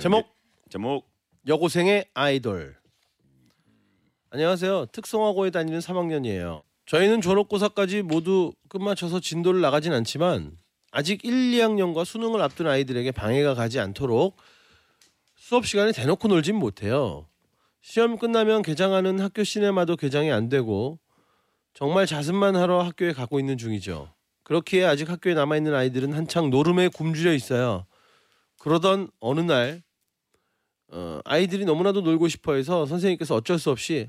제목 제목 여고생의 아이돌. 안녕하세요. 특성화고에 다니는 3학년이에요. 저희는 졸업고사까지 모두 끝마쳐서 진도를 나가진 않지만 아직 1, 2학년과 수능을 앞둔 아이들에게 방해가 가지 않도록 수업 시간에 대놓고 놀진 못해요. 시험 끝나면 개장하는 학교 시네마도 개장이 안 되고 정말 자습만 하러 학교에 가고 있는 중이죠. 그렇기에 아직 학교에 남아 있는 아이들은 한창 노름에 굶주려 있어요. 그러던 어느 날 어, 아이들이 너무나도 놀고 싶어해서 선생님께서 어쩔 수 없이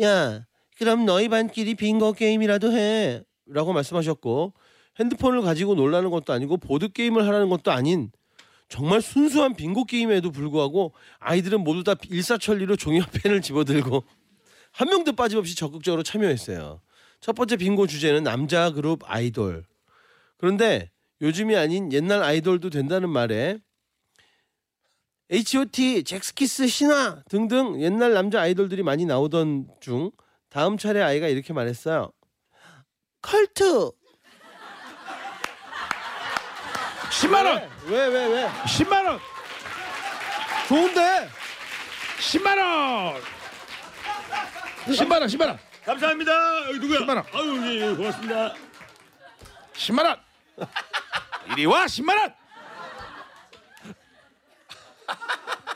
야 그럼 너희 반끼리 빙고 게임이라도 해라고 말씀하셨고 핸드폰을 가지고 놀라는 것도 아니고 보드 게임을 하라는 것도 아닌 정말 순수한 빙고 게임에도 불구하고 아이들은 모두 다 일사천리로 종이와 펜을 집어들고 한 명도 빠짐없이 적극적으로 참여했어요. 첫 번째 빙고 주제는 남자 그룹 아이돌. 그런데 요즘이 아닌 옛날 아이돌도 된다는 말에 H.O.T, 젝스키스, 신화 등등 옛날 남자 아이돌들이 많이 나오던 중 다음 차례 아이가 이렇게 말했어요. 컬투. 10만 원, 왜왜 왜? 10만 원, 좋은데. 10만 원, 10만 원, 10만 원, 감사합니다. 여기 누구야? 10만 원. 아유 예, 예, 고맙습니다. 10만 원. 이리 와, 10만 원.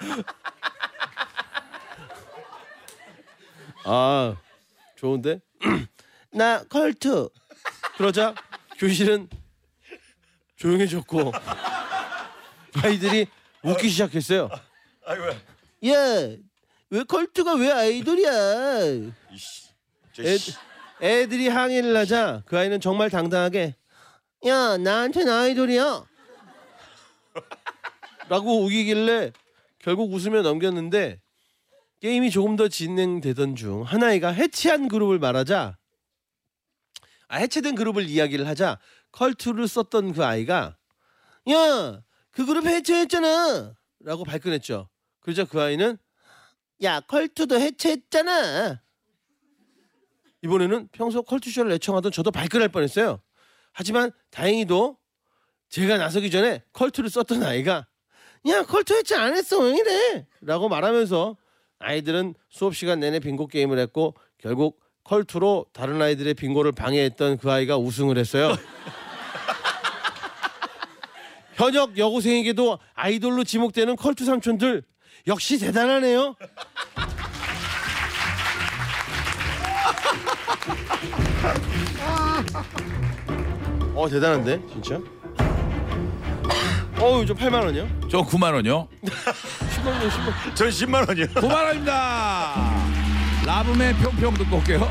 아 좋은데. 나 컬트. 그러자 교실은 조용해졌고 아이들이 웃기 시작했어요. 아이고 야, 왜 컬트가 왜 아이돌이야? 이씨. 저 애, 씨. 애들이 항의를 하자 그 아이는 정말 당당하게 야 나한텐 아이돌이야 라고 우기길래 결국 웃으며 넘겼는데 게임이 조금 더 진행되던 중 하나이가 해체한 그룹을 말하자 아 해체된 그룹을 이야기를 하자 컬투를 썼던 그 아이가 야 그 그룹 해체했잖아! 라고 발끈했죠. 그러자 그 아이는 야 컬투도 해체했잖아! 이번에는 평소 컬투쇼를 애청하던 저도 발끈할 뻔했어요. 하지만 다행히도 제가 나서기 전에 컬투를 썼던 아이가 야 컬투 해체 안 했어 왜 이래? 라고 말하면서 아이들은 수업 시간 내내 빙고 게임을 했고 결국 컬투로 다른 아이들의 빙고를 방해했던 그 아이가 우승을 했어요. 현역 여고생에게도 아이돌로 지목되는 컬투 삼촌들 역시 대단하네요. 어 대단한데 진짜. 어우 저 8만 원이요? 저 9만 원요. 10만 원 10만 원. 전 10만 원이요. 9만 원입니다. 라붐의 푱푱 듣고 올게요.